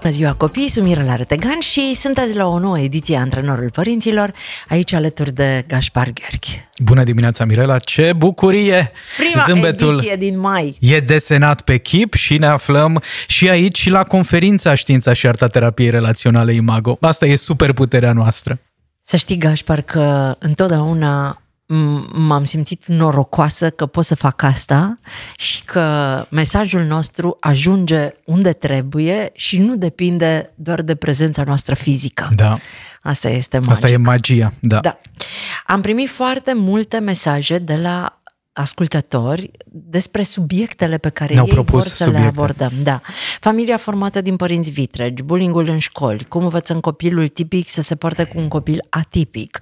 Bună ziua copii, sunt Mirela Retegan și sunteți la o nouă ediție a Antrenorul Părinților, aici alături de Gaspar Gheorghi. Bună dimineața, Mirela! Ce bucurie! Prima Zâmbetul ediție din mai. E desenat pe chip și ne aflăm și aici și la conferința Știința și Arta Terapiei Relaționale Imago. Asta e super puterea noastră. Să știi, Gaspar, că întotdeauna m-am simțit norocoasă că pot să fac asta și că mesajul nostru ajunge unde trebuie și nu depinde doar de prezența noastră fizică. Da. Asta este magic. Asta e magia, da. da. Am primit foarte multe mesaje de la ascultători despre subiectele pe care Ne-au ei propus vor să subiecte. le abordăm. Da. Familia formată din părinți vitregi, bullying în școli, cum învățăm copilul tipic să se poarte cu un copil atipic,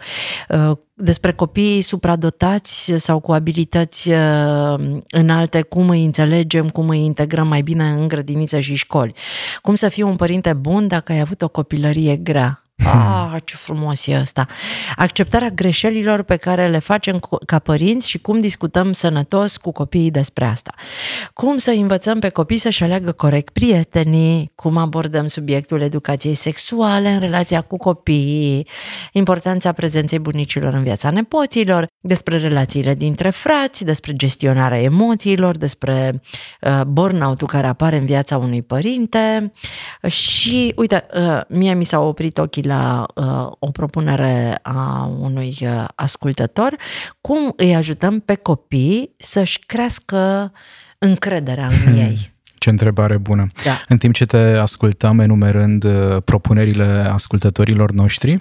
uh, despre copiii supradotați sau cu abilități uh, înalte, cum îi înțelegem, cum îi integrăm mai bine în grădiniță și școli, cum să fii un părinte bun dacă ai avut o copilărie grea, Ah, ce frumos e asta! Acceptarea greșelilor pe care le facem ca părinți și cum discutăm sănătos cu copiii despre asta. Cum să învățăm pe copii să-și aleagă corect prietenii, cum abordăm subiectul educației sexuale în relația cu copiii, importanța prezenței bunicilor în viața nepoților, despre relațiile dintre frați, despre gestionarea emoțiilor, despre uh, burnout-ul care apare în viața unui părinte și, uite, uh, mie mi s-au oprit ochii la uh, o propunere a unui uh, ascultător, cum îi ajutăm pe copii să-și crească încrederea în hmm. ei. Ce întrebare bună. Da. În timp ce te ascultam enumerând uh, propunerile ascultătorilor noștri,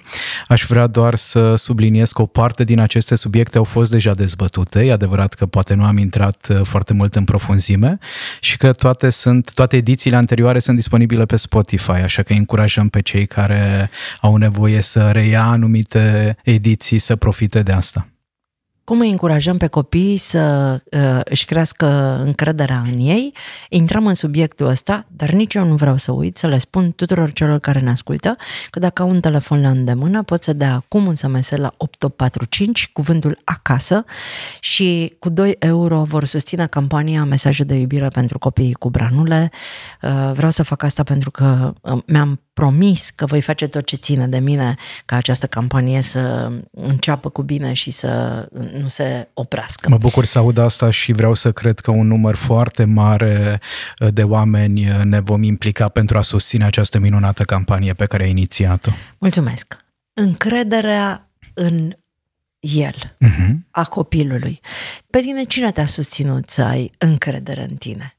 aș vrea doar să subliniez că o parte din aceste subiecte au fost deja dezbătute. E adevărat că poate nu am intrat uh, foarte mult în profunzime și că toate sunt toate edițiile anterioare sunt disponibile pe Spotify, așa că încurajăm pe cei care au nevoie să reia anumite ediții să profite de asta. Cum îi încurajăm pe copii să uh, își crească încrederea în ei? Intrăm în subiectul ăsta, dar nici eu nu vreau să uit să le spun tuturor celor care ne ascultă că dacă au un telefon la îndemână, pot să dea acum un SMS la 8845, cuvântul acasă și cu 2 euro vor susține campania Mesaje de iubire pentru copiii cu branule. Uh, vreau să fac asta pentru că uh, mi-am promis că voi face tot ce ține de mine ca această campanie să înceapă cu bine și să nu se oprească. Mă bucur să aud asta și vreau să cred că un număr foarte mare de oameni ne vom implica pentru a susține această minunată campanie pe care ai inițiat-o. Mulțumesc! Încrederea în el, uh-huh. a copilului. Pe tine cine te-a susținut să ai încredere în tine?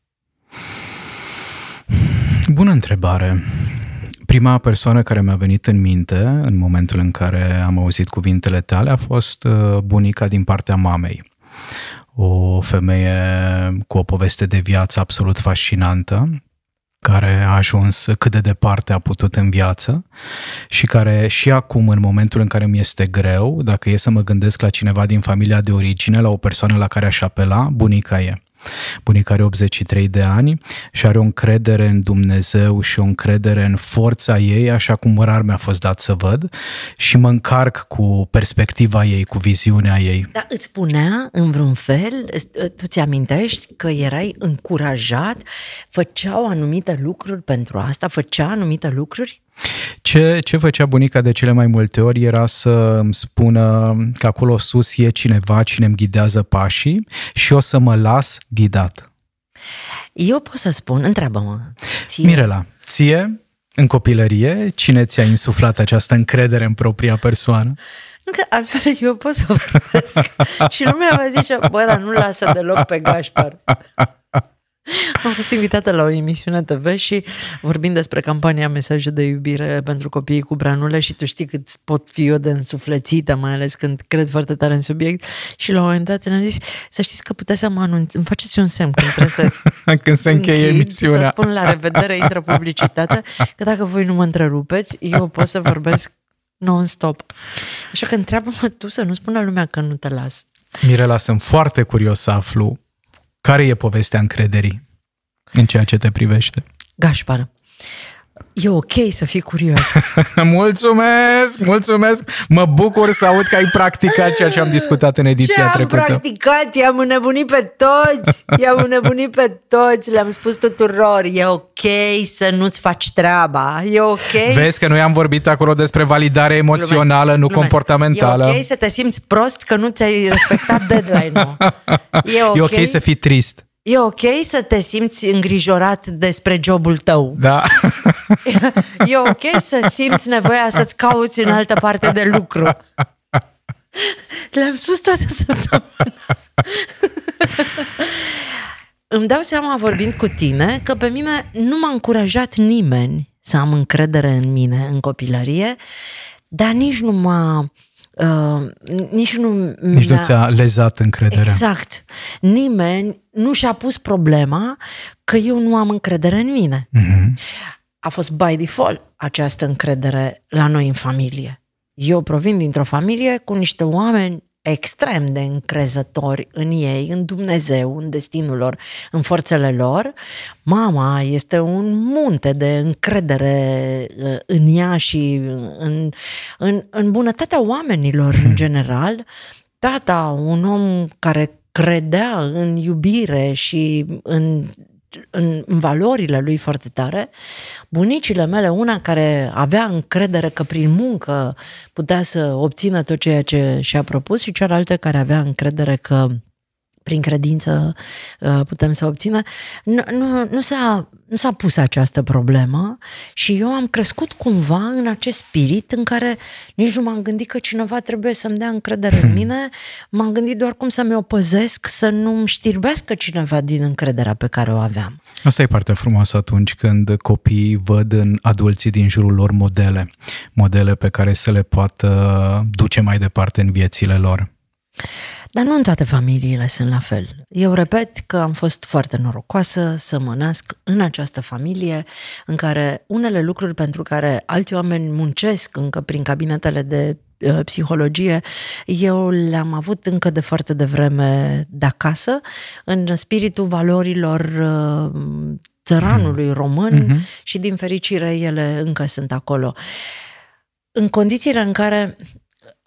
Bună întrebare! Prima persoană care mi-a venit în minte în momentul în care am auzit cuvintele tale a fost uh, bunica din partea mamei. O femeie cu o poveste de viață absolut fascinantă, care a ajuns cât de departe a putut în viață și care și acum, în momentul în care mi este greu, dacă e să mă gândesc la cineva din familia de origine, la o persoană la care aș apela, bunica e. Bunica are 83 de ani și are o încredere în Dumnezeu și o încredere în forța ei, așa cum rar mi-a fost dat să văd și mă încarc cu perspectiva ei, cu viziunea ei. Dar îți spunea în vreun fel, tu ți amintești că erai încurajat, făceau anumite lucruri pentru asta, făcea anumite lucruri? Ce, ce făcea bunica de cele mai multe ori era să îmi spună că acolo sus e cineva cine îmi ghidează pașii și o să mă las ghidat. Eu pot să spun, întreabă-mă. Ție... Mirela, ție, în copilărie, cine ți-a insuflat această încredere în propria persoană? Că altfel eu pot să vorbesc și lumea va zice, bă, dar nu lasă deloc pe Gașpar. Am fost invitată la o emisiune TV și vorbim despre campania Mesaje de iubire pentru copiii cu branule și tu știi cât pot fi eu de însuflețită, mai ales când cred foarte tare în subiect și la un moment dat ne-am zis să știți că puteți să mă anunț, îmi faceți un semn când trebuie să când se încheie închid, emisiunea. Să spun la revedere, intră publicitate, că dacă voi nu mă întrerupeți, eu pot să vorbesc non-stop. Așa că întreabă-mă tu să nu spună lumea că nu te las. Mirela, sunt foarte curios să aflu care e povestea încrederii în ceea ce te privește. Gașpar, E ok să fii curios. mulțumesc, mulțumesc. Mă bucur să aud că ai practicat ceea ce am discutat în ediția ce am trecută. am practicat? I-am înnebunit pe toți. I-am înnebunit pe toți. Le-am spus tuturor. E ok să nu-ți faci treaba. E ok. Vezi că noi am vorbit acolo despre validare emoțională, glumesc, nu glumesc. comportamentală. E ok să te simți prost că nu ți-ai respectat deadline-ul. E ok, e okay să fii trist. E ok să te simți îngrijorat despre jobul tău. Da. E ok să simți nevoia să-ți cauți în altă parte de lucru. Le-am spus toată săptămâna. Îmi dau seama, vorbind cu tine, că pe mine nu m-a încurajat nimeni să am încredere în mine în copilărie, dar nici nu m-a Uh, nici nu Nici nu ți-a lezat încrederea. Exact. Nimeni nu și-a pus problema că eu nu am încredere în mine. Uh-huh. A fost by default această încredere la noi în familie. Eu provin dintr-o familie cu niște oameni extrem de încrezători în ei, în Dumnezeu, în destinul lor, în forțele lor. Mama este un munte de încredere uh, în ea și în, în, în bunătatea oamenilor în general. Tata, un om care credea în iubire și în în, în valorile lui foarte tare. Bunicile mele, una care avea încredere că prin muncă putea să obțină tot ceea ce și-a propus și cealaltă care avea încredere că prin credință uh, putem să obținem. Nu, nu, nu, s-a, nu s-a pus această problemă și eu am crescut cumva în acest spirit în care nici nu m-am gândit că cineva trebuie să-mi dea încredere în hmm. mine, m-am gândit doar cum să mi-o păzesc, să nu-mi știrbească cineva din încrederea pe care o aveam. Asta e partea frumoasă atunci când copiii văd în adulții din jurul lor modele, modele pe care să le poată duce mai departe în viețile lor. Dar nu în toate familiile sunt la fel. Eu repet că am fost foarte norocoasă să mă nasc în această familie în care unele lucruri pentru care alți oameni muncesc încă prin cabinetele de uh, psihologie, eu le-am avut încă de foarte devreme de acasă, în spiritul valorilor uh, țăranului român mm-hmm. și din fericire ele încă sunt acolo. În condițiile în care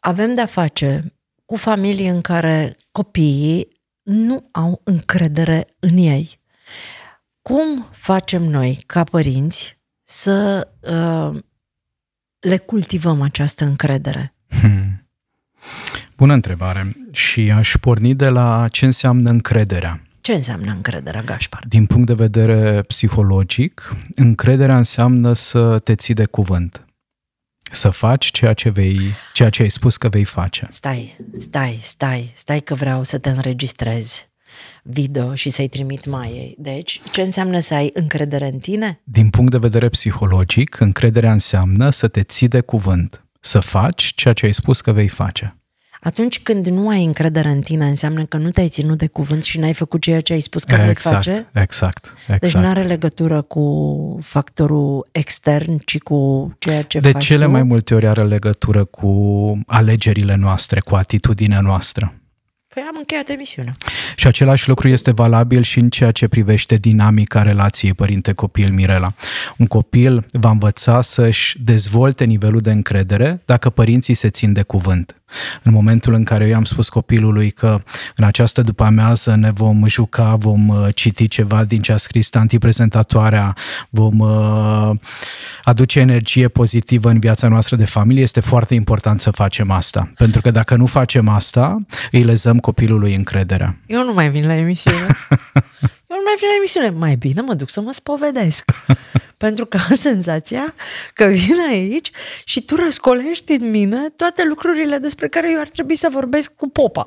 avem de-a face cu familii în care copiii nu au încredere în ei. Cum facem noi, ca părinți, să uh, le cultivăm această încredere? Hmm. Bună întrebare. Și aș porni de la ce înseamnă încrederea. Ce înseamnă încrederea, Gașpar? Din punct de vedere psihologic, încrederea înseamnă să te ții de cuvânt să faci ceea ce, vei, ceea ce ai spus că vei face. Stai, stai, stai, stai că vreau să te înregistrezi video și să-i trimit mai. Deci, ce înseamnă să ai încredere în tine? Din punct de vedere psihologic, încrederea înseamnă să te ții de cuvânt, să faci ceea ce ai spus că vei face. Atunci când nu ai încredere în tine, înseamnă că nu te-ai ținut de cuvânt și n-ai făcut ceea ce ai spus că exact, vei face? Exact, exact. Deci nu are legătură cu factorul extern, ci cu ceea ce de faci cele tu? mai multe ori are legătură cu alegerile noastre, cu atitudinea noastră. Păi am încheiat emisiunea. Și același lucru este valabil și în ceea ce privește dinamica relației părinte-copil Mirela. Un copil va învăța să-și dezvolte nivelul de încredere dacă părinții se țin de cuvânt. În momentul în care eu i-am spus copilului că în această după amiază ne vom juca, vom uh, citi ceva din ce a scris antiprezentatoarea, vom uh, aduce energie pozitivă în viața noastră de familie, este foarte important să facem asta. Pentru că dacă nu facem asta, îi lezăm copilului încrederea. Eu nu mai vin la emisiune. Eu nu mai vin la emisiune. Mai bine mă duc să mă spovedesc. Pentru că am senzația că vin aici și tu răscolești în mine toate lucrurile despre care eu ar trebui să vorbesc cu popa.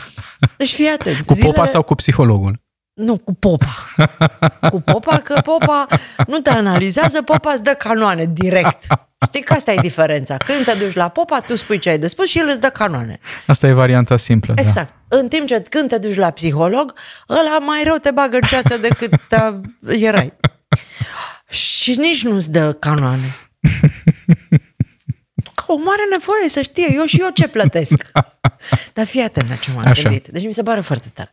Deci fii atent. Cu zilele... popa sau cu psihologul? Nu, cu popa. Cu popa, că popa nu te analizează, popa îți dă canoane direct. Știi că asta e diferența. Când te duci la popa, tu spui ce ai de spus și el îți dă canoane. Asta e varianta simplă. Da. Exact. Da. În timp ce când te duci la psiholog, ăla mai rău te bagă în ceață decât te erai. Și nici nu-ți dă canoane. Că omul are nevoie să știe, eu și eu ce plătesc. Dar fii atent la ce m-am Așa. gândit. Deci mi se pare foarte tare.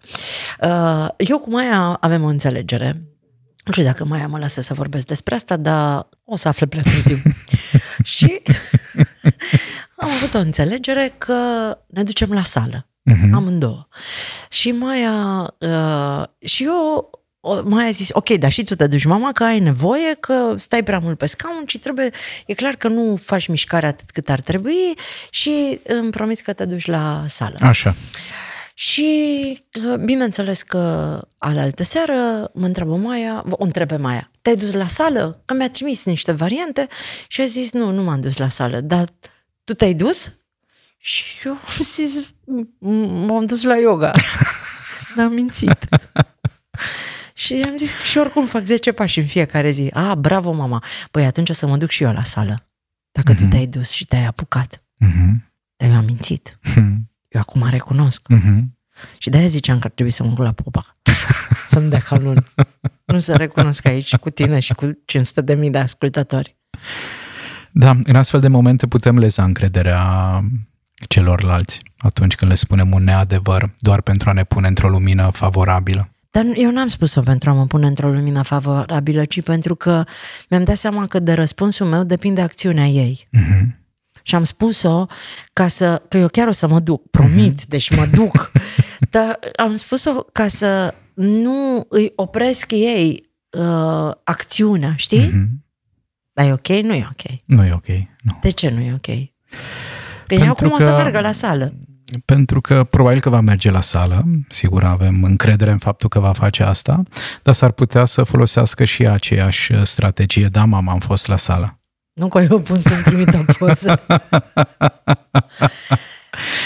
Uh, eu cu Maia avem o înțelegere. Nu știu dacă Maia mă lasă să vorbesc despre asta, dar o să afle prea târziu. și am avut o înțelegere că ne ducem la sală. Mhm. Amândouă. Și Maia uh, și eu o- mai a zis, ok, dar și tu te duci, mama, că ai nevoie, că stai prea mult pe scaun și trebuie, e clar că nu faci mișcare atât cât ar trebui și îmi promis că te duci la sală. Așa. Și uh, bineînțeles că alaltă seară mă întreabă Maia, o întreb pe Maia, te-ai dus la sală? Că mi-a trimis niște variante și a zis, nu, nu m-am dus la sală, dar tu te-ai dus? Și eu am zis, "M- m-am dus la yoga. Dar am mințit. Și am zis că și oricum fac 10 pași în fiecare zi. A, bravo, mama. Păi atunci o să mă duc și eu la sală. Dacă tu Mhm. te-ai dus și te-ai apucat. Mhm. Dar eu am mințit. Mhm. Eu acum recunosc. Mhm. Și de-aia ziceam că ar trebui să mă duc la popa. Să-mi dea canun. Nu să recunosc aici cu tine și cu 500 de mii de ascultători. Da, în astfel de momente putem leza încrederea celorlalți atunci când le spunem un neadevăr doar pentru a ne pune într-o lumină favorabilă. Dar eu n-am spus-o pentru a mă pune într-o lumină favorabilă, ci pentru că mi-am dat seama că de răspunsul meu depinde acțiunea ei. Mhm. Și am spus-o ca să, că eu chiar o să mă duc, promit, deci mă duc. Dar am spus-o ca să nu îi opresc ei uh, acțiunea, știi? Mhm. Dar e ok? Nu e ok. Nu e ok. Nu. De ce nu e ok? Păi Pentru acum o că- să meargă la sală. Pentru că probabil că va merge la sală, sigur avem încredere în faptul că va face asta, dar s-ar putea să folosească și aceeași strategie. Da, mama, am fost la sală. Nu că eu pun să-mi trimită poză.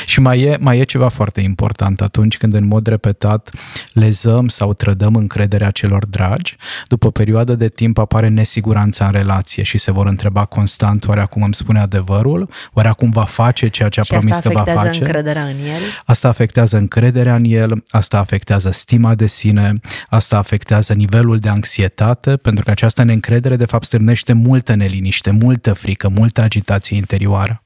Și mai e, mai e ceva foarte important atunci când în mod repetat lezăm sau trădăm încrederea celor dragi, după o perioadă de timp apare nesiguranța în relație și se vor întreba constant oare acum îmi spune adevărul, oare acum va face ceea ce a și asta promis că va afectează face. încrederea în el. Asta afectează încrederea în el, asta afectează stima de sine, asta afectează nivelul de anxietate, pentru că această neîncredere de fapt stârnește multă neliniște, multă frică, multă agitație interioară.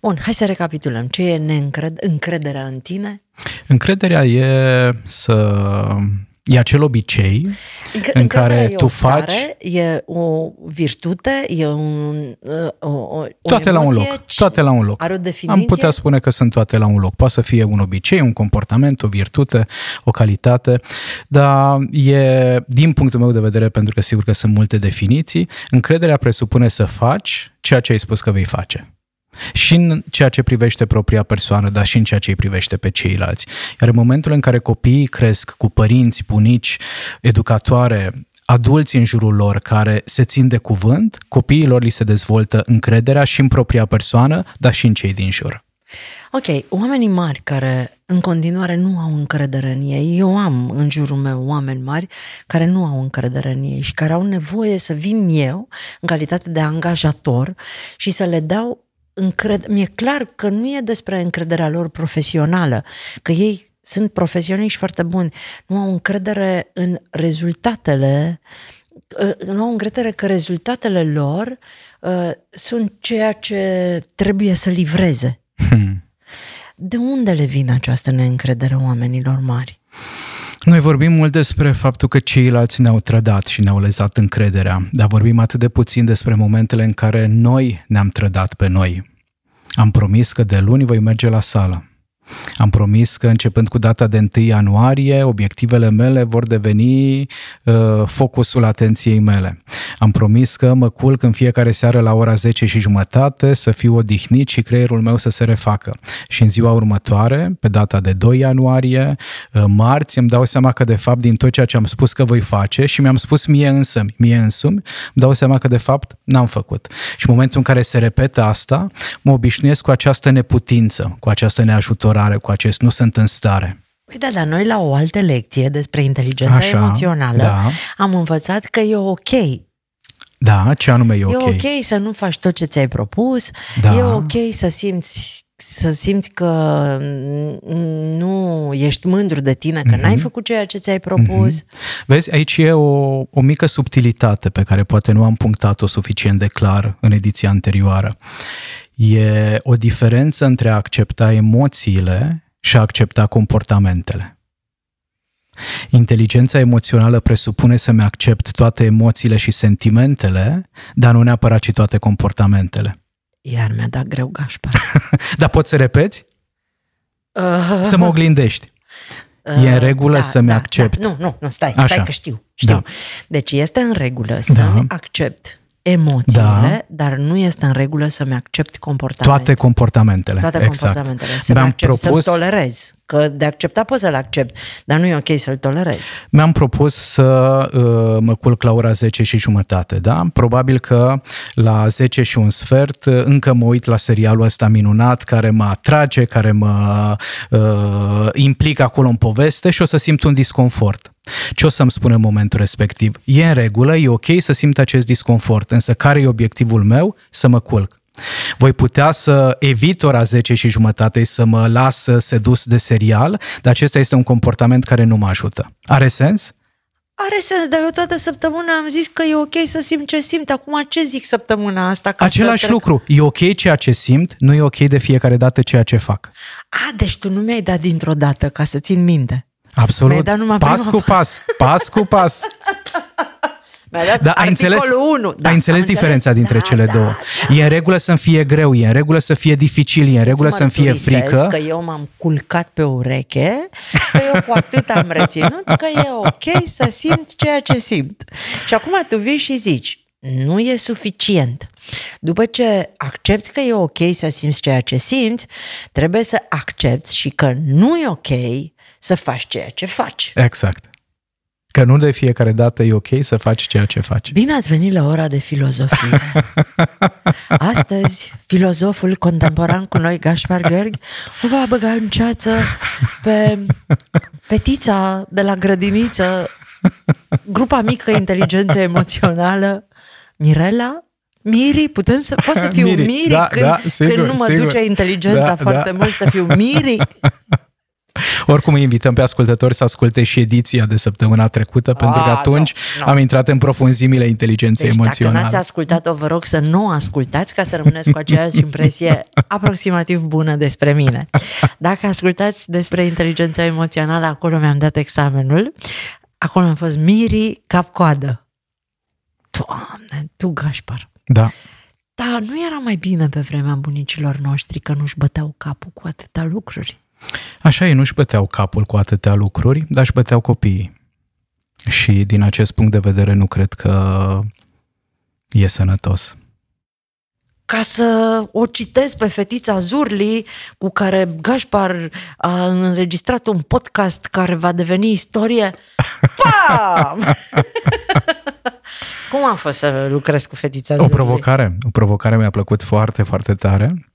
Bun, hai să recapitulăm. Ce e neîncred- încrederea în tine? Încrederea e să e acel obicei Înc- în încrederea care e tu o faci stare, e o virtute, e un, uh, o, o, o toate la un emoție, loc, ci- toate la un loc. Are o definiție? Am putea spune că sunt toate la un loc. Poate să fie un obicei, un comportament, o virtute, o calitate, dar e, din punctul meu de vedere, pentru că sigur că sunt multe definiții, încrederea presupune să faci ceea ce ai spus că vei face. Și în ceea ce privește propria persoană, dar și în ceea ce îi privește pe ceilalți. Iar în momentul în care copiii cresc cu părinți, bunici, educatoare, adulți în jurul lor care se țin de cuvânt, copiilor li se dezvoltă încrederea și în propria persoană, dar și în cei din jur. Ok, oamenii mari care în continuare nu au încredere în ei, eu am în jurul meu oameni mari care nu au încredere în ei și care au nevoie să vin eu în calitate de angajator și să le dau încredere. Mi-e clar că nu e despre încrederea lor profesională, că ei sunt profesioniști foarte buni, nu au încredere în rezultatele uh, nu au încredere că rezultatele lor uh, sunt ceea ce trebuie să livreze. Hmm. De unde le vine această neîncredere oamenilor mari? Noi vorbim mult despre faptul că ceilalți ne-au trădat și ne-au lezat încrederea, dar vorbim atât de puțin despre momentele în care noi ne-am trădat pe noi. Am promis că de luni voi merge la sală. Am promis că începând cu data de 1 ianuarie, obiectivele mele vor deveni uh, focusul atenției mele. Am promis că mă culc în fiecare seară la ora 10 și jumătate, să fiu odihnit și creierul meu să se refacă. Și în ziua următoare, pe data de 2 ianuarie, uh, marți, îmi dau seama că de fapt din tot ceea ce am spus că voi face și mi-am spus mie însă, mie însumi, îmi dau seama că de fapt n-am făcut. Și în momentul în care se repetă asta, mă obișnuiesc cu această neputință, cu această neajutorare, cu acest nu sunt în stare. Păi da, dar noi la o altă lecție despre inteligența Așa, emoțională da. am învățat că e ok. Da, ce anume e ok. E ok să nu faci tot ce ți-ai propus, Da. e ok să simți să simți că nu ești mândru de tine, că Mhm. n-ai făcut ceea ce ți-ai propus. Vezi, aici e o, o mică subtilitate pe care poate nu am punctat-o suficient de clar în ediția anterioară. E o diferență între a accepta emoțiile și a accepta comportamentele. Inteligența emoțională presupune să-mi accept toate emoțiile și sentimentele, dar nu neapărat și toate comportamentele. Iar mi-a dat greu Gașpar. dar poți să repeți? Uh, Să mă oglindești. E în regulă să-mi accept. Da. Nu, nu, nu, stai, Așa. stai că știu. știu. Da. Deci este în regulă să-mi accept emoțiile, dar nu este în regulă să-mi accept comportamentul. Toate comportamentele. Toate exact. comportamentele. Să-mi Mi-am accept, propus, să-l tolerez. Că de acceptat pot să-l accept, dar nu e ok să-l tolerez. mi-am propus să uh, mă culc la ora 10 și jumătate, da? Probabil că la 10 și un sfert uh, încă mă uit la serialul ăsta minunat care mă atrage, care mă uh, implică acolo în poveste și o să simt un disconfort. Ce o să-mi spun în momentul respectiv? E în regulă, e ok să simt acest disconfort, însă care e obiectivul meu? Să mă culc. Voi putea să evit ora 10 și jumătate să mă las sedus de serial, dar acesta este un comportament care nu mă ajută. Are sens? Are sens, dar eu toată săptămâna am zis că e ok să simt ce simt. Acum ce zic săptămâna asta? Ca Același să trec? lucru. E ok ceea ce simt, nu e ok de fiecare dată ceea ce fac. A, deci tu nu mi-ai dat dintr-o dată ca să țin minte. Absolut. Mi-ai dat numai pas prima cu pas. Pas cu pas. Mi-ai dat Da, ai înțeles, articolul 1. Da, ai înțeles am diferența înțeles. dintre da, cele da, două. Da. E în regulă să-mi fie greu, e în regulă să fie dificil, e în regulă Îți să-mi fie mărturisesc frică. că eu m-am culcat pe ureche, că eu cu atât am reținut că e ok să simt ceea ce simt. Și acum tu vii și zici, nu e suficient. După ce accepti că e ok să simți ceea ce simți, trebuie să accepti și că nu e ok să faci ceea ce faci. Exact. Că nu de fiecare dată e ok să faci ceea ce faci. Bine ați venit la ora de filozofie. Astăzi, filozoful contemporan cu noi, Gaspar Gheorghe, o va băga în ceață pe petița de la grădiniță, grupa mică inteligență emoțională, Mirela, Miri, putem să, pot să fiu Miri, Miri, da, când, da, sigur, când nu mă sigur. duce inteligența Da, foarte da. mult să fiu Miri. Oricum îi invităm pe ascultători să asculte și ediția de săptămâna trecută, pentru că Ah, atunci nu, nu. am intrat în profunzimile inteligenței Deci dacă emoționale. n-ați ascultat-o, vă rog să nu o ascultați ca să rămâneți cu aceeași impresie aproximativ bună despre mine. Dacă ascultați despre inteligența emoțională, acolo mi-am dat examenul. Acolo am fost Miri cap-coadă. Doamne, tu, Gașpar. Da. Da, nu era mai bine pe vremea bunicilor noștri că nu-și băteau capul cu atâta lucruri. Așa e, nu-și băteau capul cu atâtea lucruri, dar își băteau copiii. Și din acest punct de vedere nu cred că e sănătos. ca să o citesc pe fetița Zurli, cu care Gașpar a înregistrat un podcast care va deveni istorie. Pam! Cum a fost să lucrez cu fetița O Zurli? provocare, o provocare mi-a plăcut foarte, foarte tare.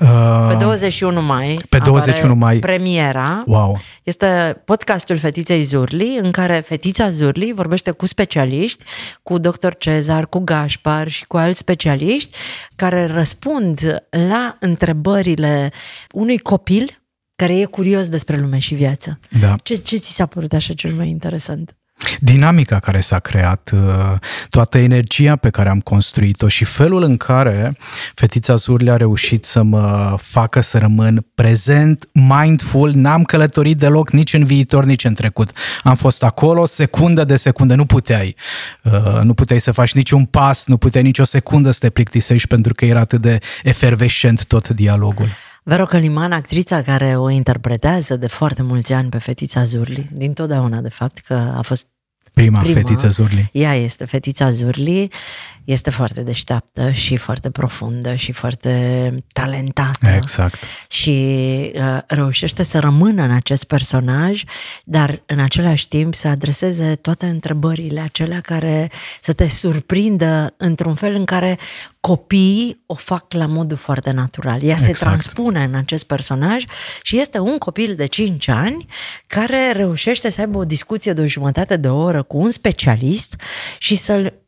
Uh, Pe 21 mai Pe apare 21 mai. premiera Wow, este podcastul Fetiței Zurli, în care fetița Zurli vorbește cu specialiști, cu dr. Cezar, cu Gașpar și cu alți specialiști care răspund la întrebările unui copil care e curios despre lume și viață. da. Ce, ce ți s-a părut așa cel mai interesant? Dinamica care s-a creat, uh, toată energia pe care am construit-o și felul în care fetița Zurli a reușit să mă facă să rămân prezent, mindful, n-am călătorit deloc nici în viitor, nici în trecut. Am fost acolo secundă de secundă, nu puteai. Uh, Nu puteai să faci niciun pas, nu puteai nici o secundă să te plictisești pentru că era atât de efervescent tot dialogul. Vero Căliman, actrița care o interpretează de foarte mulți ani pe fetița Zurli, din totdeauna de fapt, că a fost Prima, Prima. fetiță Zurli. Ea este fetița Zurli, este foarte deșteaptă și foarte profundă și foarte talentată. Exact. Și uh, reușește să rămână în acest personaj, dar în același timp să adreseze toate întrebările acelea care să te surprindă într-un fel în care copiii o fac la modul foarte natural. Ea se Exact. transpune în acest personaj și este un copil de 5 ani care reușește să aibă o discuție de o jumătate de oră cu un specialist și să-l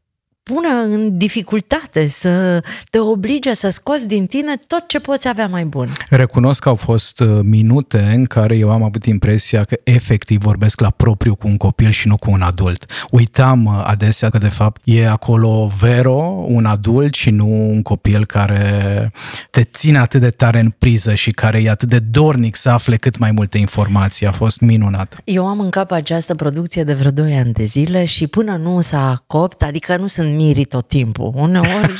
pună în dificultate, să te oblige să scoți din tine tot ce poți avea mai bun. Recunosc că au fost uh, minute în care eu am avut impresia că efectiv vorbesc la propriu cu un copil și nu cu un adult. Uitam uh, adesea că de fapt e acolo Vero, un adult și nu un copil care te ține atât de tare în priză și care e atât de dornic să afle cât mai multe informații. A fost minunat. Eu am în cap această producție de vreo 2 ani de zile și până nu s-a copt, adică nu sunt miri tot timpul. Uneori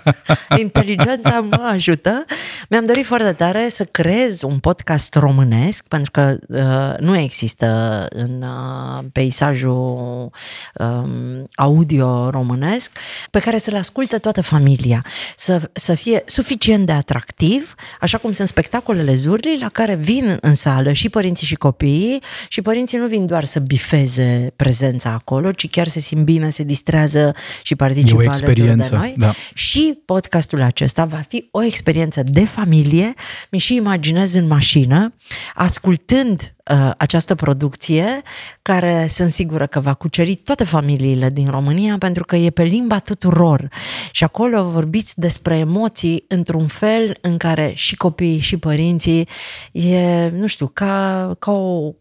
inteligența mă ajută. Mi-am dorit foarte tare să creez un podcast românesc, pentru că uh, nu există în uh, peisajul uh, audio românesc, pe care să-l asculte toată familia, să, să fie suficient de atractiv, așa cum sunt spectacolele Zurli, la care vin în sală și părinții și copiii, și părinții nu vin doar să bifeze prezența acolo, ci chiar se simt bine, se distrează și participă e o experiență, de noi. Da. Și podcastul acesta va fi o experiență de familie. Mi și imaginez în mașină, ascultând uh, această producție, care sunt sigură că va cuceri toate familiile din România, pentru că e pe limba tuturor. Și acolo vorbiți despre emoții într-un fel în care și copiii și părinții e, nu știu, ca, ca o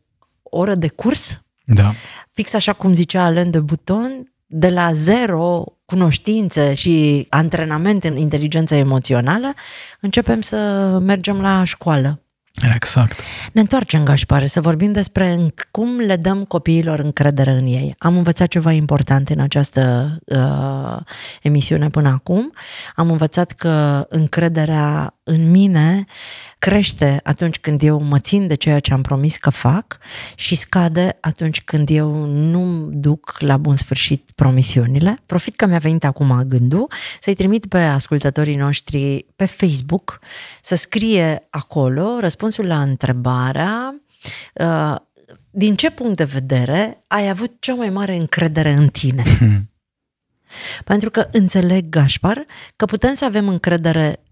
oră de curs. Da. Fix așa cum zicea Alain de Buton, de la zero cunoștință și antrenament în inteligență emoțională, începem să mergem la școală. Exact. Ne întoarcem, Gașpare, să vorbim despre cum le dăm copiilor încredere în ei. Am învățat ceva important în această uh, emisiune până acum. Am învățat că încrederea în mine crește atunci când eu mă țin de ceea ce am promis că fac și scade atunci când eu nu duc la bun sfârșit promisiunile. Profit că mi-a venit acum gândul să-i trimit pe ascultătorii noștri pe Facebook să scrie acolo răspunsul la întrebarea uh, din ce punct de vedere ai avut cea mai mare încredere în tine? Hmm. Pentru că înțeleg, Gașpar, că putem să avem încredere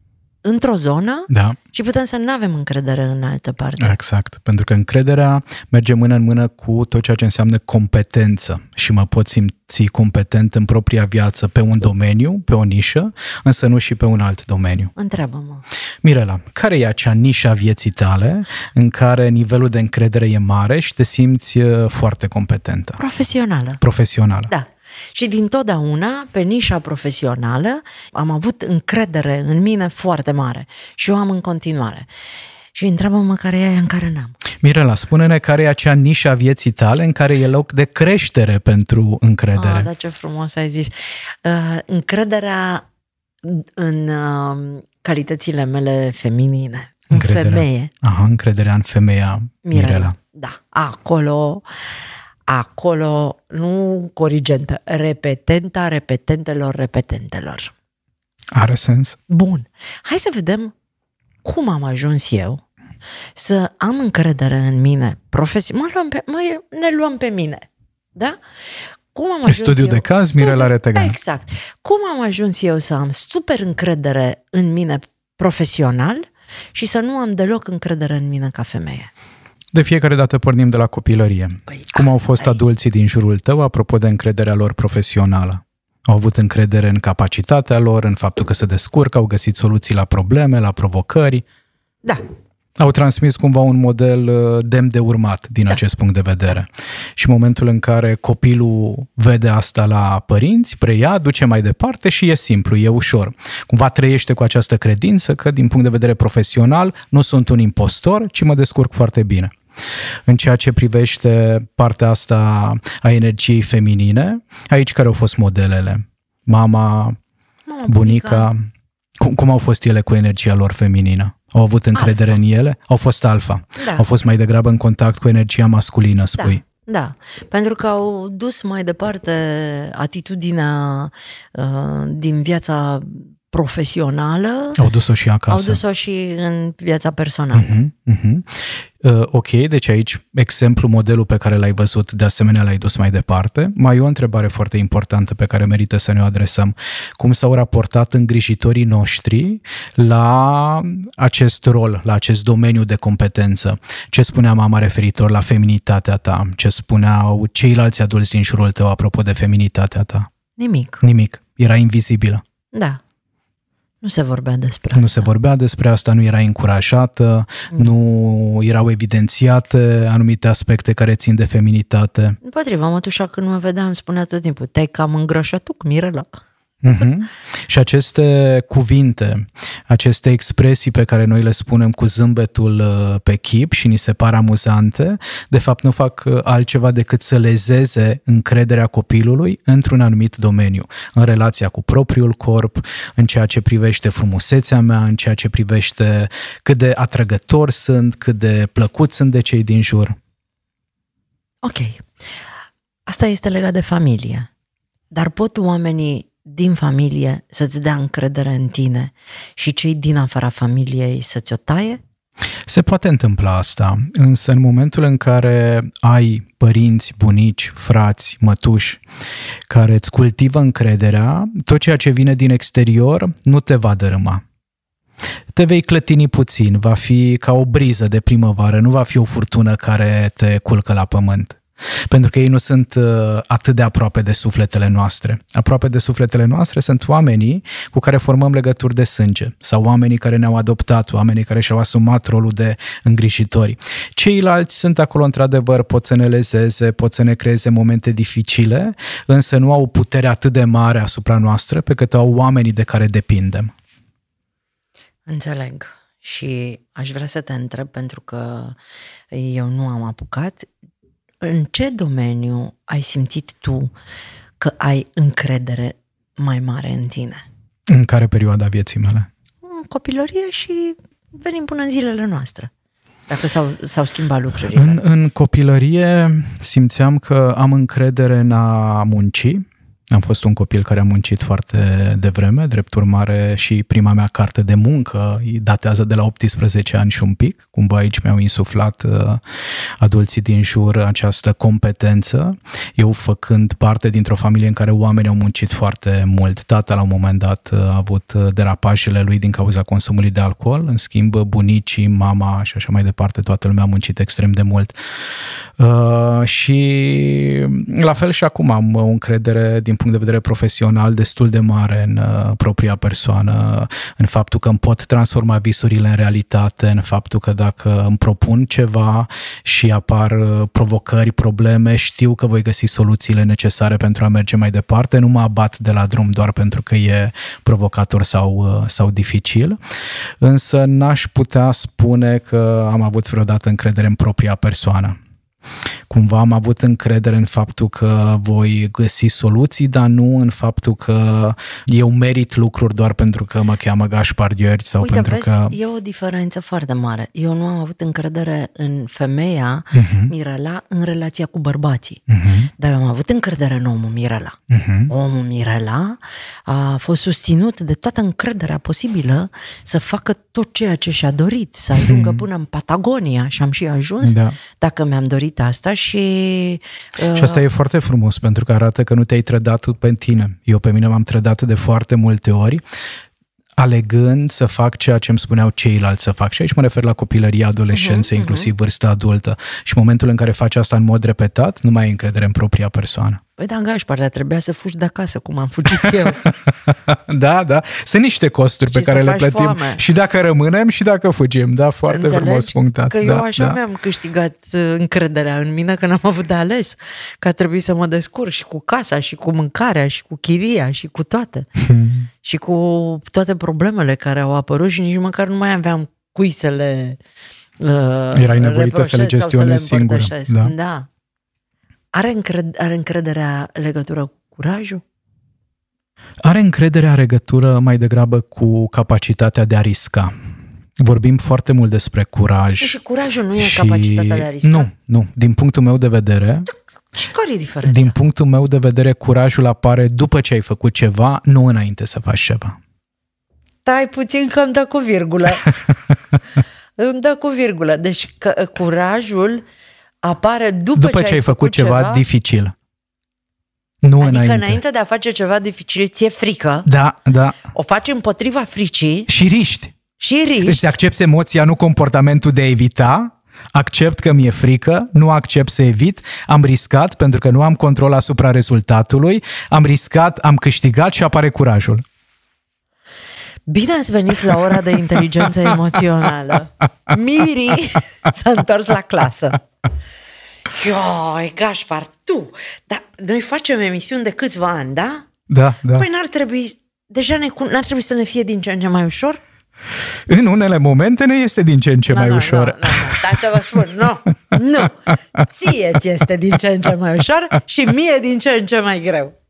într-o zonă da. și putem să nu avem încredere în altă parte. Exact, pentru că încrederea merge mână în mână cu tot ceea ce înseamnă competență și mă pot simți competent în propria viață pe un domeniu, pe o nișă, însă nu și pe un alt domeniu. Întreabă-mă. Mirela, care e acea nișă a vieții tale în care nivelul de încredere e mare și te simți uh, foarte competentă? Profesională. Profesională. Da. Și din totdeauna, pe nișa profesională, am avut încredere în mine foarte mare și o am în continuare. Și întreabă-mă care e aia în care n-am. Mirela, spune-ne care e acea nișa a vieții tale în care e loc de creștere pentru încredere. Ah, da, ce frumos ai zis. Uh, încrederea în uh, calitățile mele feminine. Încrederea. În femeie. Aha, încrederea în femeia Mirela. Mirela. Da, acolo acolo, nu corigentă, repetenta repetentelor repetentelor. Are sens. Bun. Hai să vedem cum am ajuns eu să am încredere în mine profesional. Mă luăm pe, mă, ne luăm pe mine. Da? Cum am ajuns Studiu eu? de caz, Mirela Retegan. Exact. Cum am ajuns eu să am super încredere în mine profesional și să nu am deloc încredere în mine ca femeie? De fiecare dată pornim de la copilărie. Păi, Cum au fost adulții din jurul tău apropo de încrederea lor profesională? Au avut încredere în capacitatea lor, în faptul că se descurcă, au găsit soluții la probleme, la provocări? Da, au transmis cumva un model uh, demn de urmat din da. acest punct de vedere. Și în momentul în care copilul vede asta la părinți, preia, duce mai departe și e simplu, e ușor. Cumva trăiește cu această credință că din punct de vedere profesional nu sunt un impostor, ci mă descurc foarte bine. În ceea ce privește partea asta a energiei feminine, aici care au fost modelele? Mama, Mama bunica, bunica. Cum, cum au fost ele cu energia lor feminină? Au avut încredere alfa. în ele? Au fost alfa. Da. Au fost mai degrabă în contact cu energia masculină, spui. Da. Da, pentru că au dus mai departe atitudinea uh, din viața profesională. Au dus-o și acasă. Au dus-o și în viața personală. Uh-huh, uh-huh. Uh, ok, deci aici exemplu, modelul pe care l-ai văzut, de asemenea l-ai dus mai departe. Mai e o întrebare foarte importantă pe care merită să ne o adresăm. Cum s-au raportat îngrijitorii noștri la acest rol, la acest domeniu de competență? Ce spunea mama referitor la feminitatea ta? Ce spuneau ceilalți adulți din jurul tău apropo de feminitatea ta? Nimic. Nimic. era invizibilă. Da. Nu se vorbea despre Nu asta. se vorbea despre asta, nu era încurajată, Mm. nu erau evidențiate anumite aspecte care țin de feminitate. Împotriva, mătușa când mă vedea îmi spunea tot timpul, te-ai cam îngrășat tu, Mirela. Mhm. Și aceste cuvinte, aceste expresii pe care noi le spunem cu zâmbetul uh, pe chip și ni se par amuzante, de fapt nu fac uh, altceva decât să lezeze încrederea copilului într-un anumit domeniu, în relația cu propriul corp, în ceea ce privește frumusețea mea, în ceea ce privește cât de atrăgător sunt, cât de plăcut sunt de cei din jur. Ok. Asta este legat de familie. Dar pot oamenii din familie să-ți dea încredere în tine și cei din afara familiei să-ți o taie? Se poate întâmpla asta, însă în momentul în care ai părinți, bunici, frați, mătuși care îți cultivă încrederea, tot ceea ce vine din exterior nu te va dărâma. Te vei clătini puțin, va fi ca o briză de primăvară, nu va fi o furtună care te culcă la pământ. Pentru că ei nu sunt uh, atât de aproape de sufletele noastre. Aproape de sufletele noastre sunt oamenii cu care formăm legături de sânge sau oamenii care ne-au adoptat, oamenii care și-au asumat rolul de îngrijitori. Ceilalți sunt acolo într-adevăr, pot să ne lezeze, pot să ne creeze momente dificile, însă nu au putere atât de mare asupra noastră pe cât au oamenii de care depindem. Înțeleg. Și aș vrea să te întreb, pentru că eu nu am apucat, în ce domeniu ai simțit tu că ai încredere mai mare în tine? În care perioada vieții mele? În copilărie și venim până în zilele noastre. Dacă s-au, s-au schimbat lucrurile. În, în copilărie simțeam că am încredere în a munci. Am fost un copil care a muncit foarte devreme, drept urmare și prima mea carte de muncă datează de la 18 ani și un pic. Cumva aici mi-au insuflat uh, adulții din jur această competență. Eu făcând parte dintr-o familie în care oamenii au muncit foarte mult. Tata la un moment dat a avut derapajele lui din cauza consumului de alcool, în schimb bunicii, mama și așa mai departe, toată lumea a muncit extrem de mult. Uh, și la fel și acum am o încredere din punct de vedere profesional destul de mare în uh, propria persoană, în faptul că îmi pot transforma visurile în realitate, în faptul că dacă îmi propun ceva și apar uh, provocări, probleme, știu că voi găsi soluțiile necesare pentru a merge mai departe, nu mă abat de la drum doar pentru că e provocator sau, uh, sau dificil, însă n-aș putea spune că am avut vreodată încredere în propria persoană cumva am avut încredere în faptul că voi găsi soluții, dar nu în faptul că eu merit lucruri doar pentru că mă cheamă Gaspar Gheorghi sau Uite, pentru vezi, că... e o diferență foarte mare. Eu nu am avut încredere în femeia Mhm. Mirela în relația cu bărbații. Mhm, Dar eu am avut încredere în omul Mirela. mhm. Omul Mirela a fost susținut de toată încrederea posibilă să facă tot ceea ce și-a dorit, să ajungă până în Patagonia și am și ajuns, Da. dacă mi-am dorit asta și... uh, Și asta e foarte frumos pentru că arată că nu te-ai trădat pe tine. Eu pe mine m-am trădat de foarte multe ori alegând să fac ceea ce îmi spuneau ceilalți să fac. Și aici mă refer la copilărie, adolescență, Mhm, inclusiv vârsta adultă. Și în momentul în care faci asta în mod repetat, nu mai ai încredere în propria persoană. Păi da, Gașpar, dar trebuia să fugi de acasă, cum am fugit eu. Da, da. Sunt niște costuri Și pe să care le faci plătim foame. și dacă rămânem și dacă fugim. Da, foarte Înțelegi? frumos punctat. Că eu da, așa da. mi-am câștigat uh, încrederea în mine că n-am avut de ales, că a trebuit să mă descurc și cu casa, și cu mâncarea, și cu chiria, și cu toate. și cu toate problemele care au apărut și nici măcar nu mai aveam cui să le uh, Erai nevoită să le reproșez sau gestionezi să le singură, împărtășesc. da. da. Are, încred- are încrederea legătură cu curajul? Are încredere, are legătură mai degrabă cu capacitatea de a risca. Vorbim foarte mult despre curaj. Și curajul nu e și- capacitatea de a risca? Nu, nu. Din punctul meu de vedere, Și care e diferența? din punctul meu de vedere, curajul apare după ce ai făcut ceva, nu înainte să faci ceva. Stai puțin că îmi dă cu virgulă. îmi dă cu virgulă. Deci că, curajul apare după, După ce ai făcut ceva, dificil. Nu Adică înainte. înainte. de a face ceva dificil, ți-e frică, Da, da. o faci împotriva fricii Și riști. și riști. Îți accepti emoția, nu comportamentul de a evita accept că mi-e frică, nu accept să evit, am riscat pentru că nu am control asupra rezultatului, am riscat, am câștigat și apare curajul. Bine ați venit la ora de inteligență emoțională. Miri s-a întors la clasă. Ioi, Gașpar, tu, dar noi facem emisiuni de câțiva ani, da? Da, da. Păi n-ar trebui, deja ne, n-ar trebui să ne fie din ce în ce mai ușor? În unele momente ne este din ce în ce Nu, mai nu, ușor. Nu, nu, nu. Dar să vă spun, nu, nu. Ție ți este din ce în ce mai ușor și mie din ce în ce mai greu.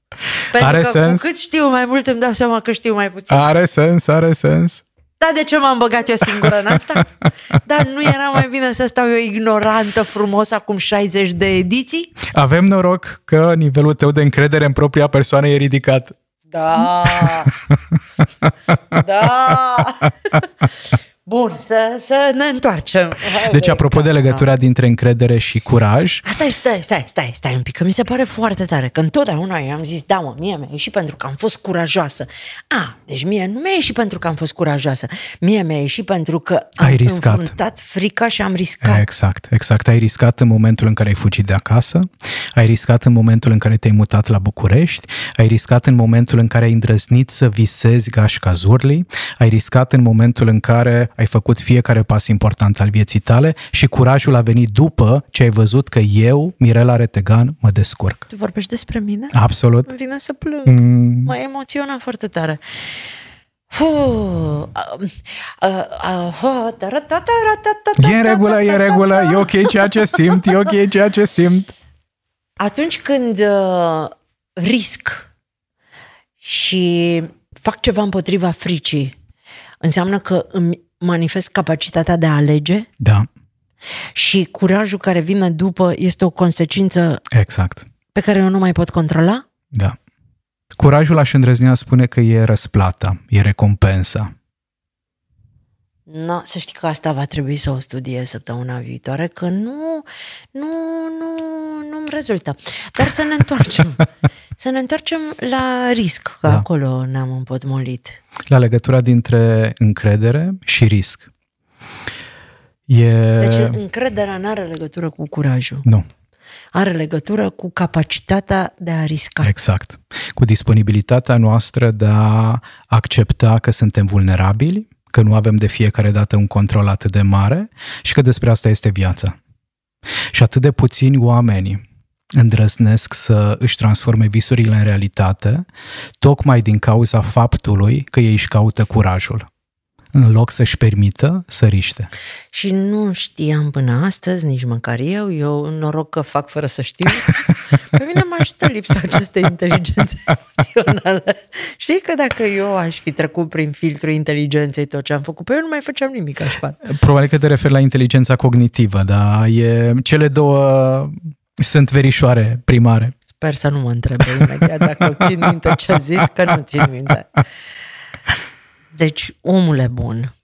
Pentru Are că sens. cu cât știu mai mult îmi dau seama că știu mai puțin. Are sens, are sens. Dar de ce m-am băgat eu singură în asta? Dar nu era mai bine să stau eu ignorantă frumos acum 60 de ediții? Avem noroc că nivelul tău de încredere în propria persoană e ridicat. Da! Da! Bun, să, să ne întoarcem. Deci, apropo de legătura dintre încredere și curaj, Stai, stai, stai, stai, stai un pic, că mi se pare foarte tare, că întotdeauna eu am zis, da mă, mie mi-a ieșit pentru că am fost curajoasă. A, deci mie nu mi-a ieșit pentru că am fost curajoasă, mie mi-a ieșit pentru că am Ai riscat. înfruntat frica și am riscat. Exact, exact. Ai riscat în momentul în care ai fugit de acasă, ai riscat în momentul în care te-ai mutat la București, ai riscat în momentul în care ai îndrăznit să visezi gașca Zurli, ai riscat în momentul în care ai făcut fiecare pas important al vieții tale și curajul a venit după ce ai văzut că eu, Mirela Retegan, mă descurc. Tu vorbești despre mine? Absolut. Îmi vine să plâng. Mm, Mă emoționa foarte tare. Fuh, a- a- a- a- taratataratata- E în regulă, e în regulă, e ok ceea ce simt, e ok ceea ce simt. Atunci când uh, risc și fac ceva împotriva fricii, înseamnă că îmi manifest capacitatea de a alege Da, și curajul care vine după este o consecință exact. pe care eu nu mai pot controla? Da. Curajul, aș îndrăznea spune că e răsplata, e recompensa. No, să știi că asta va trebui să o studiez săptămâna viitoare, că nu, nu, nu, nu-mi rezultă. Dar să ne întoarcem. să ne întoarcem la risc, că Da. acolo ne-am împotmolit. La legătura dintre încredere și risc. E... Deci încrederea nu are legătură cu curajul. Nu, Are legătură cu capacitatea de a risca. exact. Cu disponibilitatea noastră de a accepta că suntem vulnerabili, că nu avem de fiecare dată un control atât de mare și că despre asta este viața. Și atât de puțini oameni îndrăznesc să își transforme visurile în realitate, tocmai din cauza faptului că ei își caută curajul, în loc să-și permită să riște. Și nu știam până astăzi, nici măcar eu, eu noroc că fac fără să știu. Pe mine mă ajută lipsa acestei inteligențe emoționale. Știi că dacă eu aș fi trecut prin filtrul inteligenței tot ce am făcut, pe eu nu mai făceam nimic, aș par. Probabil că te referi la inteligența cognitivă, dar e, cele două sunt verișoare primare. Sper să nu mă întrebe imediat dacă țin minte ce a zis, că nu țin minte. Deci, omule bun,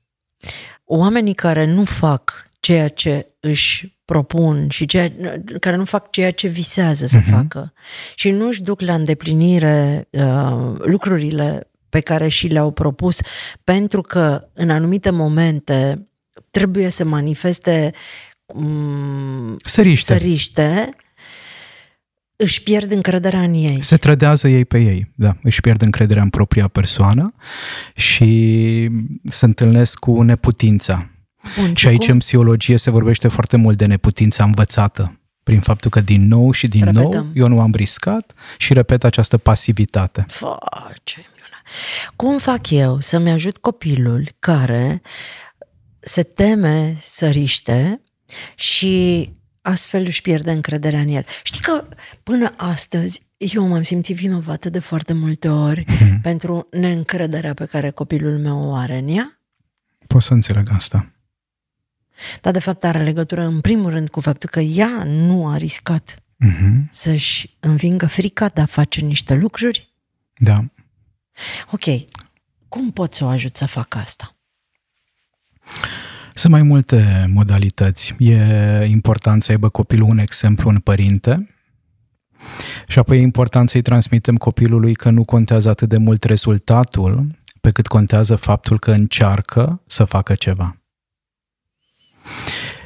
oamenii care nu fac ceea ce își propun și ceea, care nu fac ceea ce visează să uh-huh. facă și nu își duc la îndeplinire uh, lucrurile pe care și le-au propus, pentru că în anumite momente trebuie să manifeste um, Săriște. săriște, își pierd încrederea în ei. Se trădează ei pe ei, da, își pierd încrederea în propria persoană și se întâlnesc cu neputința. Bun, Și aici cum? în psihologie se vorbește foarte mult de neputința învățată, prin faptul că din nou și din Repetăm. nou eu nu am riscat și repet această pasivitate. Fă, ce minune. Cum fac eu să-mi ajut copilul care se teme să riște și astfel își pierde încrederea în el? Știi că până astăzi eu m-am simțit vinovată de foarte multe ori pentru neîncrederea pe care copilul meu o are în ea? Pot să înțeleg asta. Dar de fapt are legătură în primul rând cu faptul că ea nu a riscat Mhm. să-și învingă frica de a face niște lucruri? Da. Ok, cum pot să o ajut să facă asta? Sunt mai multe modalități. E important să aibă copilul un exemplu în părinte și apoi e important să-i transmitem copilului că nu contează atât de mult rezultatul pe cât contează faptul că încearcă să facă ceva.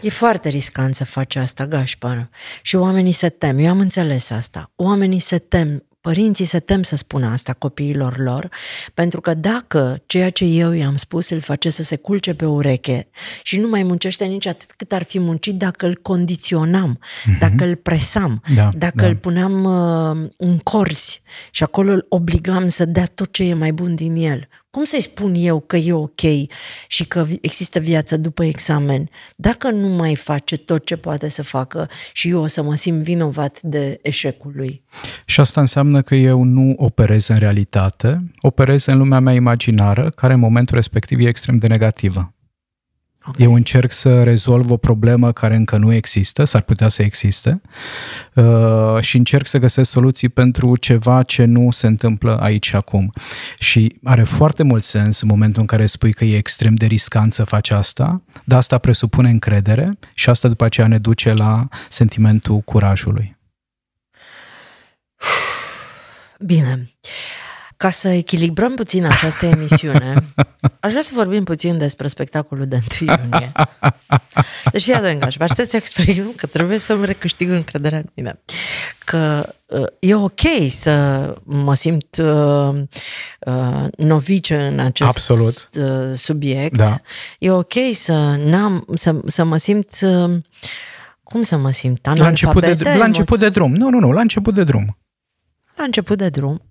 E foarte riscant să faci asta, Gașpar. Și oamenii se tem. Eu am înțeles asta. Oamenii se tem Părinții se tem să spună asta copiilor lor, pentru că dacă ceea ce eu i-am spus îl face să se culce pe ureche și nu mai muncește nici atât cât ar fi muncit dacă îl condiționam, mm-hmm. dacă îl presam, da, dacă da. îl puneam uh, în corzi și acolo îl obligam să dea tot ce e mai bun din el. Cum să-i spun eu că e ok și că există viață după examen, dacă nu mai face tot ce poate să facă și eu o să mă simt vinovat de eșecul lui? Și asta înseamnă că eu nu operez în realitate, operez în lumea mea imaginară, care în momentul respectiv e extrem de negativă. Okay. Eu încerc să rezolv o problemă care încă nu există, s-ar putea să existe, uh, și încerc să găsesc soluții pentru ceva ce nu se întâmplă aici și acum. Și are foarte mult sens în momentul în care spui că e extrem de riscant să faci asta, dar asta presupune încredere și asta după aceea ne duce la sentimentul curajului. Bine. Ca să echilibrăm puțin această emisiune, aș vrea să vorbim puțin despre spectacolul de 1 iunie. Deci fii atent, aș vrea să-ți exprim că trebuie să-mi recâștig încrederea în mine. Că uh, e ok să mă simt uh, uh, novice în acest Absolut. Uh, subiect. Da. E ok să, n-am, să, să mă simt... Uh, cum să mă simt? La început, de, la început de drum. Nu, nu, nu, la început de drum. La început de drum.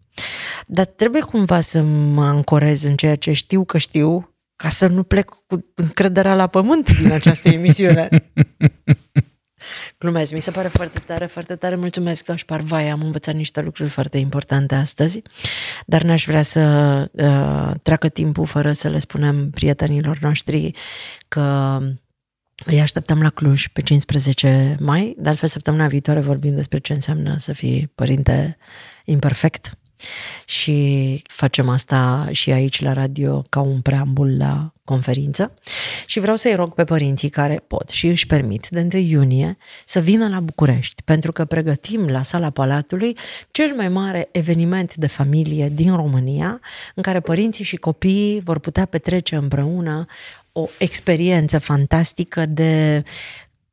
Dar trebuie cumva să mă ancorez în ceea ce știu că știu, ca să nu plec cu încrederea la pământ din această emisiune. Glumesc, mi se pare foarte tare, foarte tare. Mulțumesc, Gașpar Vai, am învățat niște lucruri foarte importante astăzi, dar n-aș vrea să uh, treacă timpul fără să le spunem prietenilor noștri că îi așteptăm la Cluj pe 15 mai, de altfel săptămâna viitoare vorbim despre ce înseamnă să fii părinte imperfect și facem asta și aici la radio ca un preambul la conferință. Și vreau să-i rog pe părinții care pot și își permit de 1 iunie să vină la București pentru că pregătim la sala Palatului cel mai mare eveniment de familie din România în care părinții și copiii vor putea petrece împreună o experiență fantastică de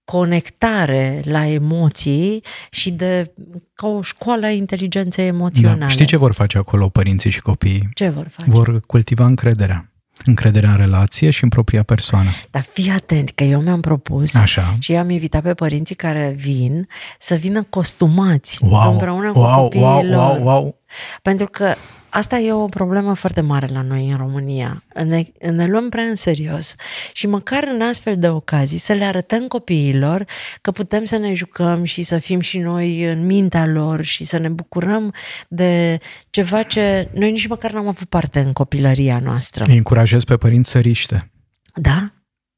conectare la emoții și de ca o școală a inteligenței emoționale. Da. Știi ce vor face acolo părinții și copiii? Ce vor face? Vor cultiva încrederea. Încrederea în relație și în propria persoană. Dar fii atent că eu mi-am propus Așa. și am invitat pe părinții care vin să vină costumați wow, împreună cu wow, copiii wow, lor. wow, wow. Pentru că Asta e o problemă foarte mare la noi în România. Ne, ne luăm prea în serios și măcar în astfel de ocazii să le arătăm copiilor că putem să ne jucăm și să fim și noi în mintea lor și să ne bucurăm de ceva ce noi nici măcar n-am avut parte în copilăria noastră. Îi încurajez pe părinți să riște. Da?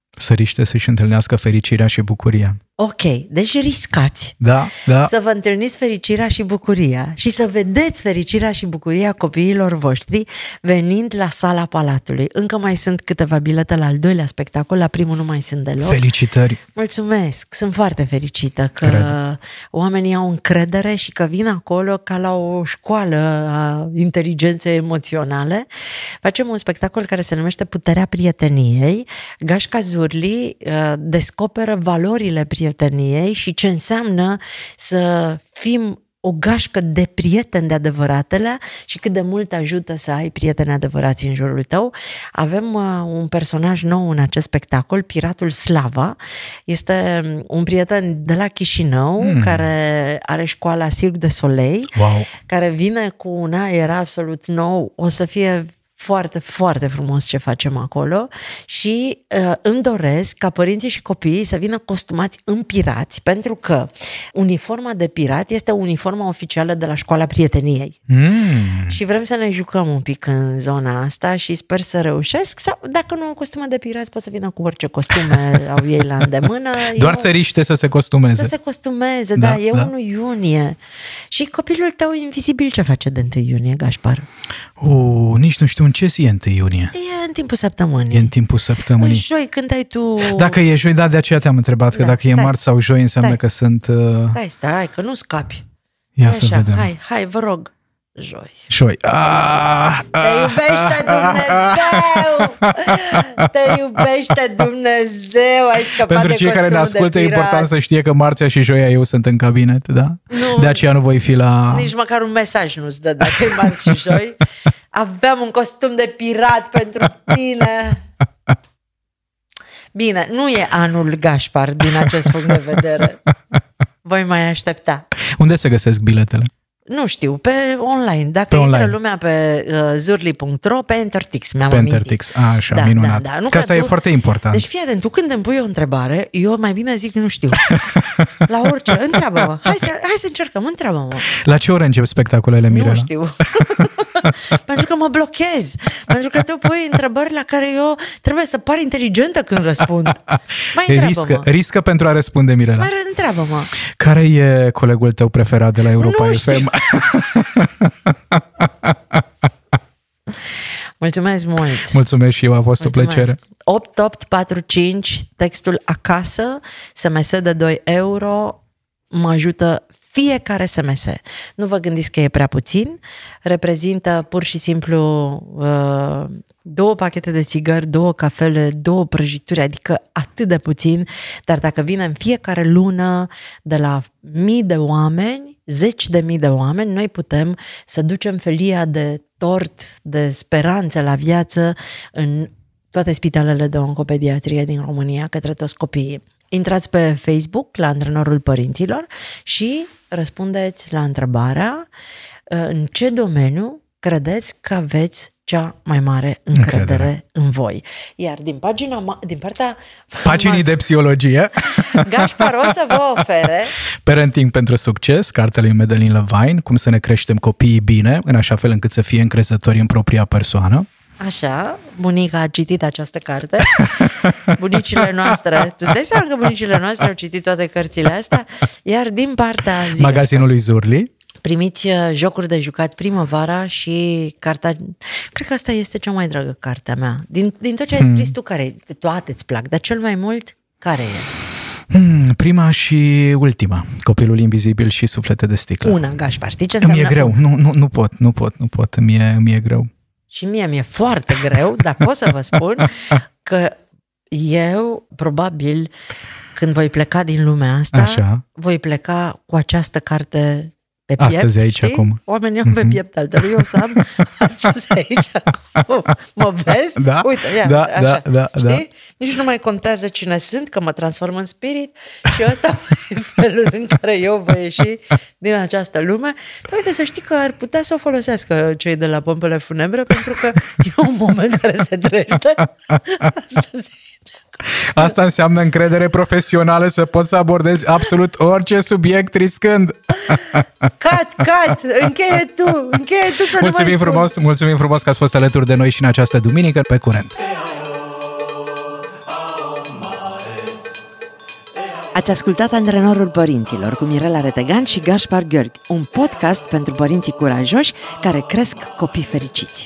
Să riște să-și întâlnească fericirea și bucuria. Ok, deci riscați Da, da. să vă întâlniți fericirea și bucuria și să vedeți fericirea și bucuria copiilor voștri venind la sala Palatului. Încă mai sunt câteva bilete la al doilea spectacol, la primul nu mai sunt deloc. Felicitări! Mulțumesc! Sunt foarte fericită că Cred. oamenii au încredere și că vin acolo ca la o școală a inteligenței emoționale. Facem un spectacol care se numește Puterea prieteniei. Gașca Zurli uh, descoperă valorile prieteniei prieteniei și ce înseamnă să fim o gașcă de prieteni de adevăratele și cât de mult ajută să ai prieteni adevărați în jurul tău. Avem uh, un personaj nou în acest spectacol, Piratul Slava. Este un prieten de la Chișinău mm. care are școala Cirque de Soleil, wow. care vine cu un aer absolut nou. O să fie foarte, foarte frumos ce facem acolo și uh, îmi doresc ca părinții și copiii să vină costumați în pirați, pentru că uniforma de pirat este uniforma oficială de la școala prieteniei. Mm. Și vrem să ne jucăm un pic în zona asta și sper să reușesc. Sau dacă nu au costume de pirați, pot să vină cu orice costume au ei la îndemână. Doar Eu- țăriște să se costumeze. să se costumeze, da, Da, da e da. 1 iunie. Și copilul tău invizibil ce face de 1 iunie, Gașpar? Uh, nici nu știu în ce zi e 1 iunie. E în timpul săptămânii. E în timpul săptămânii. Joi, când ai tu... Dacă e joi, da, de aceea te-am întrebat, că Da, dacă e stai. marți sau joi înseamnă Stai. că sunt... Uh... Stai, stai, că nu scapi. Ia Așa, să vedem. hai, hai, vă rog. Joi. Joi. Ah, Te iubește Dumnezeu! Te iubește Dumnezeu! Ai scăpat Pentru de cei care ne costumul ascultă, de e pirat. important să știe că marțea și joia eu sunt în cabinet, da? Nu. De aceea nu voi fi la... Nici măcar un mesaj nu-ți dă dacă e marți și joi. Aveam un costum de pirat pentru tine. Bine, nu e anul Gașpar din acest punct de vedere. Voi mai aștepta. Unde se găsesc biletele? Nu știu, pe online. Dacă Pe intră online. lumea pe uh, zurli.ro, pe Entertix, mi-am Pe amintit. Entertix. A, așa, Da, minunat. da, da. Nu că că asta e tu- foarte important. Deci fii atent, tu când îmi pui o întrebare, eu mai bine zic nu știu. La orice, întreabă-mă. Hai să, hai să încercăm, întreabă-mă. La ce oră încep spectacolele, Mirela? Nu știu. Pentru că mă blochez. Pentru că tu pui întrebări la care eu trebuie să par inteligentă când răspund. Mai riscă, întreabă-mă. riscă pentru a răspunde, Mirela. Mai întreabă-mă. Care e colegul tău preferat de la Europa Nu FM? Mulțumesc mult. Mulțumesc și eu, a fost o Mulțumesc. plăcere. 8845, textul acasă, SMS de 2 euro, mă ajută fiecare SMS. Nu vă gândiți că e prea puțin, reprezintă pur și simplu uh, două pachete de țigări, două cafele, două prăjituri, adică atât de puțin, dar dacă vine în fiecare lună de la mii de oameni, zeci de mii de oameni, noi putem să ducem felia de tort, de speranță la viață în toate spitalele de oncopediatrie din România către toți copiii. Intrați pe Facebook la antrenorul părinților și răspundeți la întrebarea uh, în ce domeniu credeți că aveți cea mai mare încredere, Încredere. în voi. Iar din pagina, ma- din partea Paginii de psihologie. Gașpar o să vă ofere Parenting pentru succes, cartea lui Madeline Levine, cum să ne creștem copiii bine, în așa fel încât să fie încrezători în propria persoană. Așa, bunica a citit această carte. Bunicile noastre, tu îți dai seama că bunicile noastre au citit toate cărțile astea? Iar din partea zilei Magazinul lui Zurli. Primiți uh, jocuri de jucat primăvara și cartea... Cred că asta este cea mai dragă cartea mea. Din, din tot ce ai scris tu, care toate îți plac, dar cel mai mult, care e? Hmm, prima și ultima. Copilul invizibil și suflete de sticlă. Una, Gașpar, știi ce Îmi înseamnă? e greu. Nu, nu, nu pot, nu pot, nu pot. Îmi e, îmi e greu. Și mie mi-e foarte greu, dar pot să vă spun că eu, probabil, când voi pleca din lumea asta, Așa. voi pleca cu această carte pe piept. Astăzi aici, știi? acum. Oamenii au pe Mhm. piept altele. Eu o să am astăzi aici acum. Mă vezi? Da, Uite, ia, da, așa. da, da, Știi? da. Nici nu mai contează cine sunt, că mă transform în spirit și ăsta e felul în care eu voi ieși din această lume. Dar uite, să știi că ar putea să o folosească cei de la pompele funebre, pentru că e un moment care se trece. Astăzi. Asta înseamnă încredere profesională să poți să abordezi absolut orice subiect riscând. Cat, cat, încheie tu, încheie tu să nu Mulțumim mai spun. frumos, mulțumim frumos că ați fost alături de noi și în această duminică. Pe curent! Ați ascultat Antrenorul Părinților cu Mirela Retegan și Gaspar Gheorghe, un podcast pentru părinții curajoși care cresc copii fericiți.